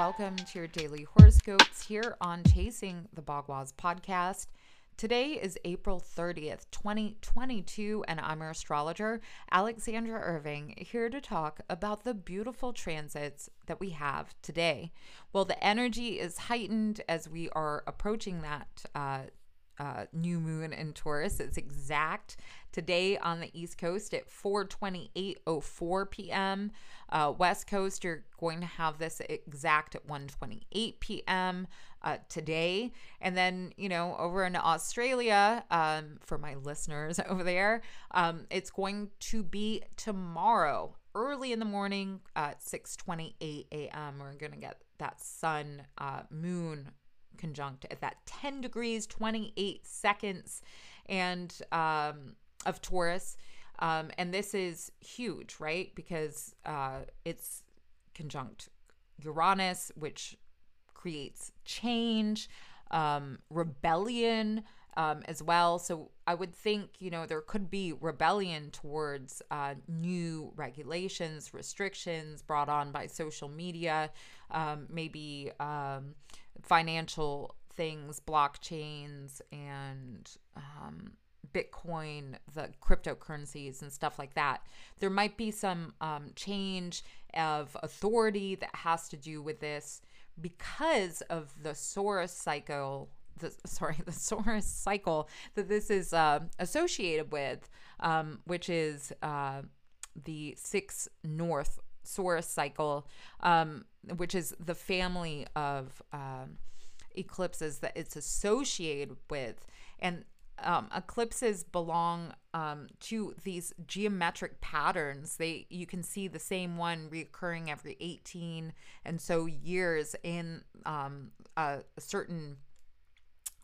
welcome to your daily horoscopes here on Chasing the Bagua podcast. Today is April 30th, 2022, and I'm your astrologer, Alexandra Irving, here to talk about the beautiful transits that we have today. Well, the energy is heightened as we are approaching that uh, uh, new moon in Taurus. It's exact today on the East Coast at 4:28:04 p.m. Uh, West Coast, you're going to have this exact at 1:28 p.m. Uh, today, and then you know over in Australia, um, for my listeners over there, um, it's going to be tomorrow early in the morning at 6:28 a.m. We're going to get that sun uh, moon conjunct at that 10 degrees 28 seconds and um, of Taurus. Um, and this is huge, right? Because uh, it's conjunct Uranus, which creates change, um, rebellion um, as well. So I would think, you know, there could be rebellion towards uh, new regulations, restrictions brought on by social media, um, maybe um, financial things, blockchains, and um, Bitcoin, the cryptocurrencies, and stuff like that. There might be some um, change of authority that has to do with this because of the Saros cycle. The, sorry, the Saros cycle that this is uh, associated with, um, which is uh, the six north Saros cycle, um, which is the family of um, eclipses that it's associated with. And um, eclipses belong um, to these geometric patterns. They you can see the same one reoccurring every 18 and so years in um, a, a, certain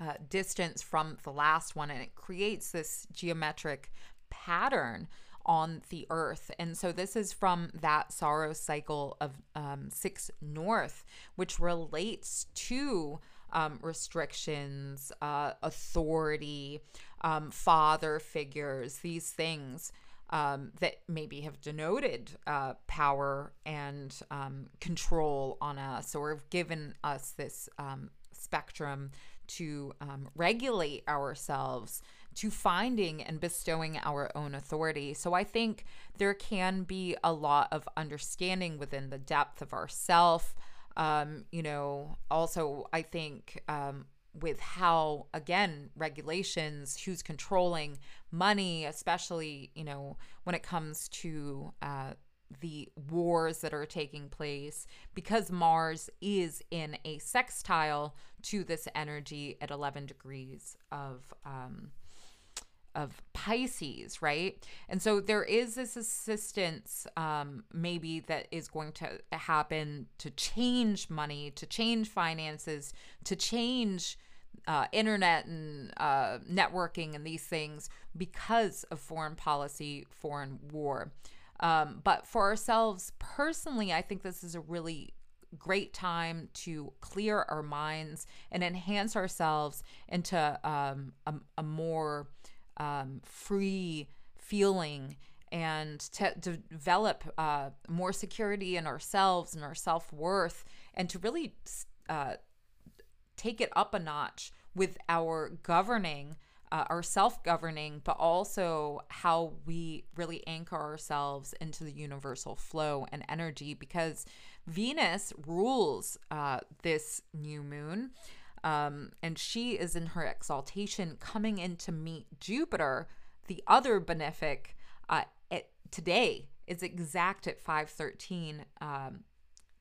uh, distance from the last one, and it creates this geometric pattern on the earth. And so this is from that Saros cycle of um, six north, which relates to um, restrictions, uh, authority, um, father figures, these things um, that maybe have denoted uh, power and um, control on us or have given us this um, spectrum to regulate ourselves to finding and bestowing our own authority. So I think there can be a lot of understanding within the depth of ourself. Um, you know, also, I think um, with how, again, regulations, who's controlling money, especially, you know, when it comes to uh, the wars that are taking place, because Mars is in a sextile to this energy at 11 degrees of. Um, of Pisces, right? And so there is this assistance, um, maybe that is going to happen to change money, to change finances, to change uh, internet and uh, networking and these things because of foreign policy, foreign war. Um, but for ourselves personally, I think this is a really great time to clear our minds and enhance ourselves into um, a, a more um, free feeling and to, develop uh, more security in ourselves and our self worth, and to really uh, take it up a notch with our governing, uh, our self governing, but also how we really anchor ourselves into the universal flow and energy because Venus rules uh, this new moon. Um, and she is in her exaltation coming in to meet Jupiter, the other benefic, uh, today is exact at 5:13 um,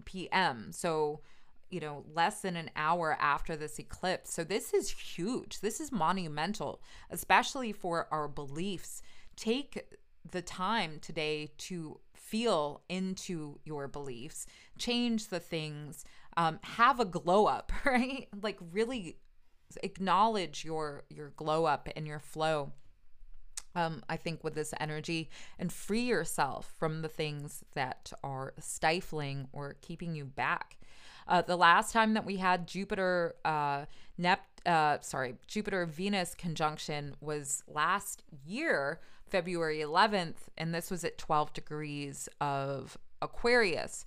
p.m. So, you know, less than an hour after this eclipse. So this is huge. This is monumental, especially for our beliefs. Take the time today to feel into your beliefs, change the things um, have a glow up, right? Like really acknowledge your your glow up and your flow. Um, I think with this energy and free yourself from the things that are stifling or keeping you back. Uh, the last time that we had Jupiter, uh, Nep, uh, sorry, Jupiter Venus conjunction was last year, February 11th, and this was at 12 degrees of Aquarius.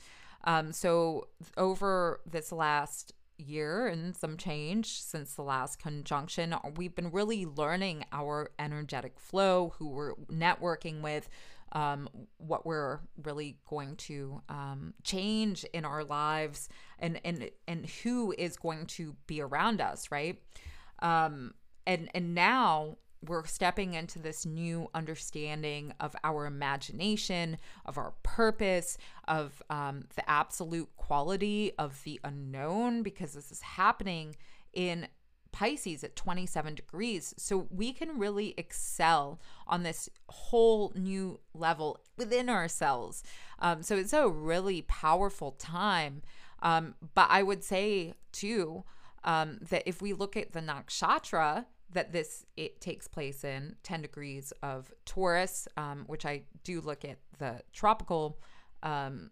Um, so over this last year and some change since the last conjunction, we've been really learning our energetic flow, who we're networking with, um, what we're really going to um, change in our lives, and and and who is going to be around us, right? Um, and and now we're stepping into this new understanding of our imagination, of our purpose, of um, the absolute quality of the unknown, because this is happening in Pisces at 27 degrees. So we can really excel on this whole new level within ourselves. Um, so it's a really powerful time. Um, but I would say, too, um, that if we look at the nakshatra, that this it takes place in 10 degrees of Taurus, um, which I do look at the tropical um,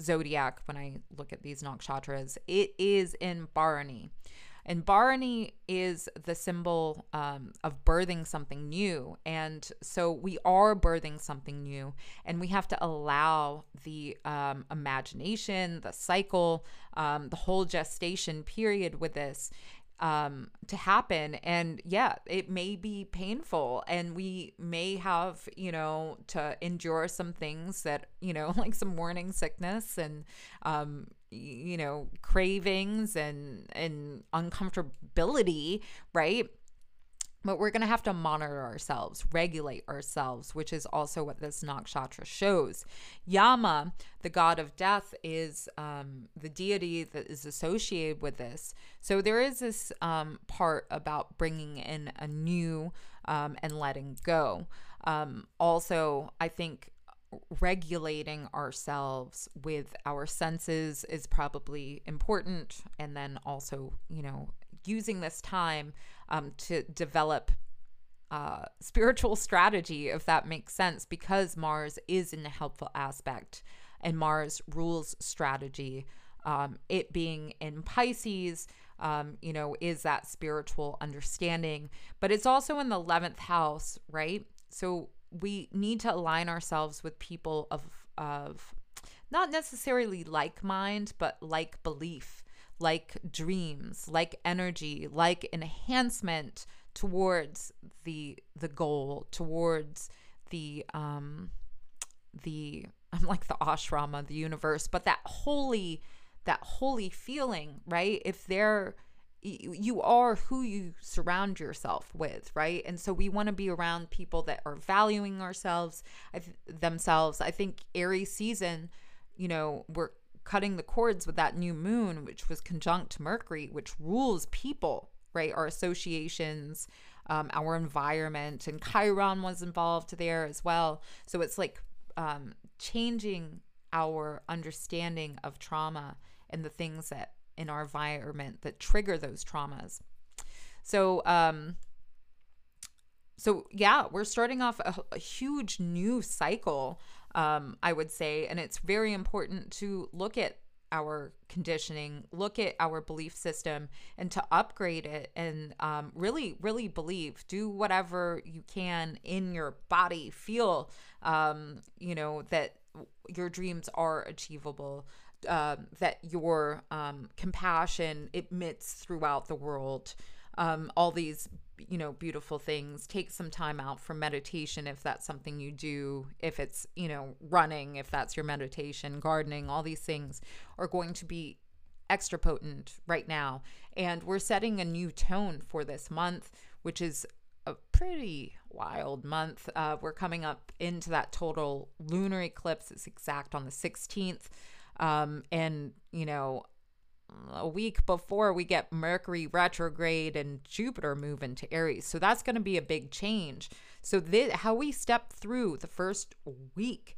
zodiac when I look at these nakshatras. It is in Bharani. And Bharani is the symbol um, of birthing something new. And so we are birthing something new, and we have to allow the um, imagination, the cycle, um, the whole gestation period with this um, to happen. And yeah, it may be painful, and we may have, you know, to endure some things that, you know, like some morning sickness and, um, you know, cravings and and uncomfortability, right? But we're going to have to monitor ourselves, regulate ourselves, which is also what this nakshatra shows. Yama, the god of death, is um, the deity that is associated with this. So there is this um, part about bringing in a new um, and letting go. Um, also, I think regulating ourselves with our senses is probably important. And then also, you know, using this time um, to develop uh, spiritual strategy, if that makes sense, because Mars is in a helpful aspect and Mars rules strategy. Um, it being in Pisces, um, you know, is that spiritual understanding, but it's also in the 11th house, right? So we need to align ourselves with people of, of not necessarily like mind, but like belief like dreams, like energy, like enhancement towards the the goal, towards the um the I'm like the ashrama, the universe, but that holy that holy feeling, right? If they're you are who you surround yourself with, right? And so we want to be around people that are valuing ourselves, themselves. I think Aries season, you know, we're cutting the cords with that new moon, which was conjunct Mercury, which rules people, right? Our associations, um, our environment, and Chiron was involved there as well. So it's like um, changing our understanding of trauma and the things that in our environment that trigger those traumas. So, um, so yeah, we're starting off a, a huge new cycle um, I would say. And it's very important to look at our conditioning, look at our belief system, and to upgrade it and um, really, really believe. Do whatever you can in your body. Feel, um, you know, that your dreams are achievable. Uh, that your um, compassion emits throughout the world. Um, all these you know beautiful things take some time out for meditation if that's something you do if it's you know running if that's your meditation gardening all these things are going to be extra potent right now. And we're setting a new tone for this month which is a pretty wild month. Uh, we're coming up into that total lunar eclipse. It's exact on the 16th um, and you know a week before we get Mercury retrograde and Jupiter move into Aries. So that's going to be a big change. So this, how we step through the first week,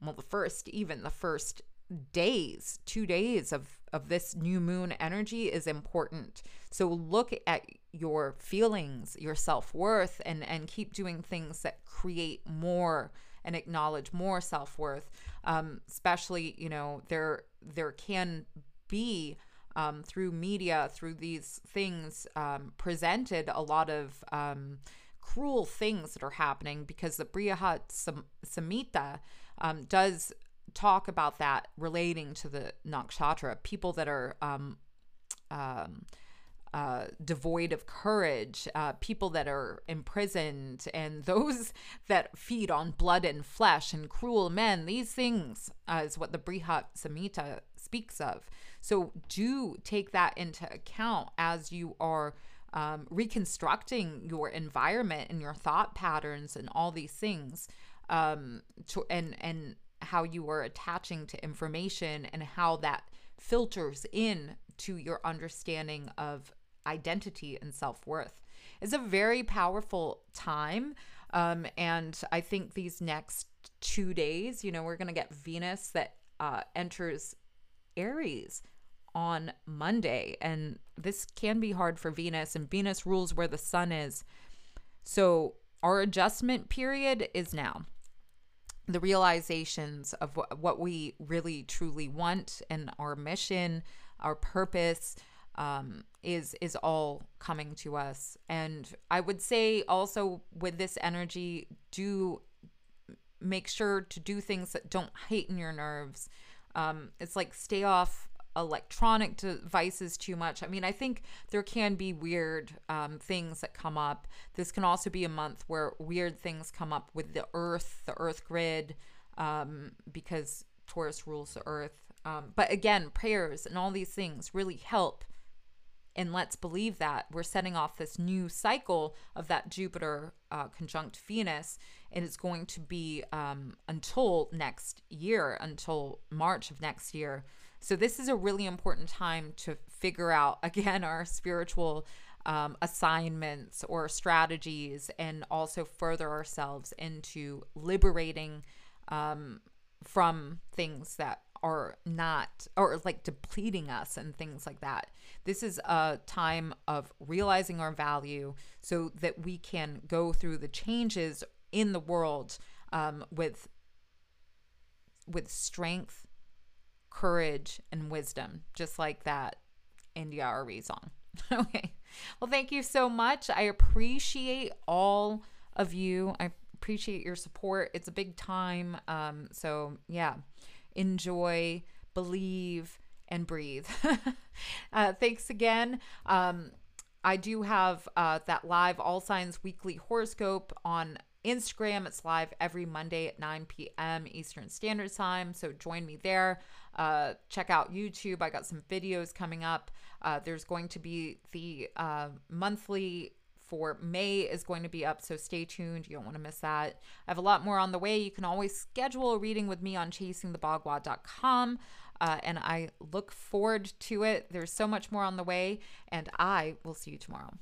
well, the first even the first days, two days of of this new moon energy is important. So look at your feelings, your self worth, and and keep doing things that create more and acknowledge more self worth. Um, especially, you know, there there can be um, through media, through these things, um, presented a lot of um, cruel things that are happening because the Brihat Sam- Samhita um, does talk about that relating to the nakshatra, people that are um, um, uh, devoid of courage, uh, people that are imprisoned, and those that feed on blood and flesh and cruel men. These things uh, is what the Brihat Samhita speaks of. So do take that into account as you are um, reconstructing your environment and your thought patterns and all these things, um, to, and and how you are attaching to information and how that filters in to your understanding of identity and self worth. It's a very powerful time. Um, and I think these next two days, you know, we're going to get Venus that uh, enters Aries on Monday. And this can be hard for Venus, and Venus rules where the sun is. So our adjustment period is now. The realizations of what we really truly want and our mission, our purpose, um, is is all coming to us. And I would say also with this energy, do make sure to do things that don't heighten your nerves. Um, it's like stay off electronic devices too much. I mean, I think there can be weird um, things that come up. This can also be a month where weird things come up with the Earth, the Earth grid, um, because Taurus rules the Earth. Um, but again, prayers and all these things really help and let's believe that we're setting off this new cycle of that Jupiter uh, conjunct Venus, and it's going to be um, until next year, until March of next year. So, this is a really important time to figure out again our spiritual um, assignments or strategies and also further ourselves into liberating um, from things that are not or like depleting us and things like that. This is a time of realizing our value so that we can go through the changes in the world um, with with strength, courage, and wisdom, just like that India Arie song. okay. Well, thank you so much. I appreciate all of you. I appreciate your support. It's a big time. Um, so yeah enjoy, believe, and breathe. uh, thanks again. Um, I do have uh, that live All Signs Weekly Horoscope on Instagram. It's live every Monday at 9 p.m. Eastern Standard Time. So join me there. Uh, check out YouTube. I got some videos coming up. Uh, there's going to be the uh, monthly for May is going to be up, so stay tuned. You don't want to miss that. I have a lot more on the way. You can always schedule a reading with me on chasingthebhagwad.com. Uh, and I look forward to it. There's so much more on the way, and I will see you tomorrow.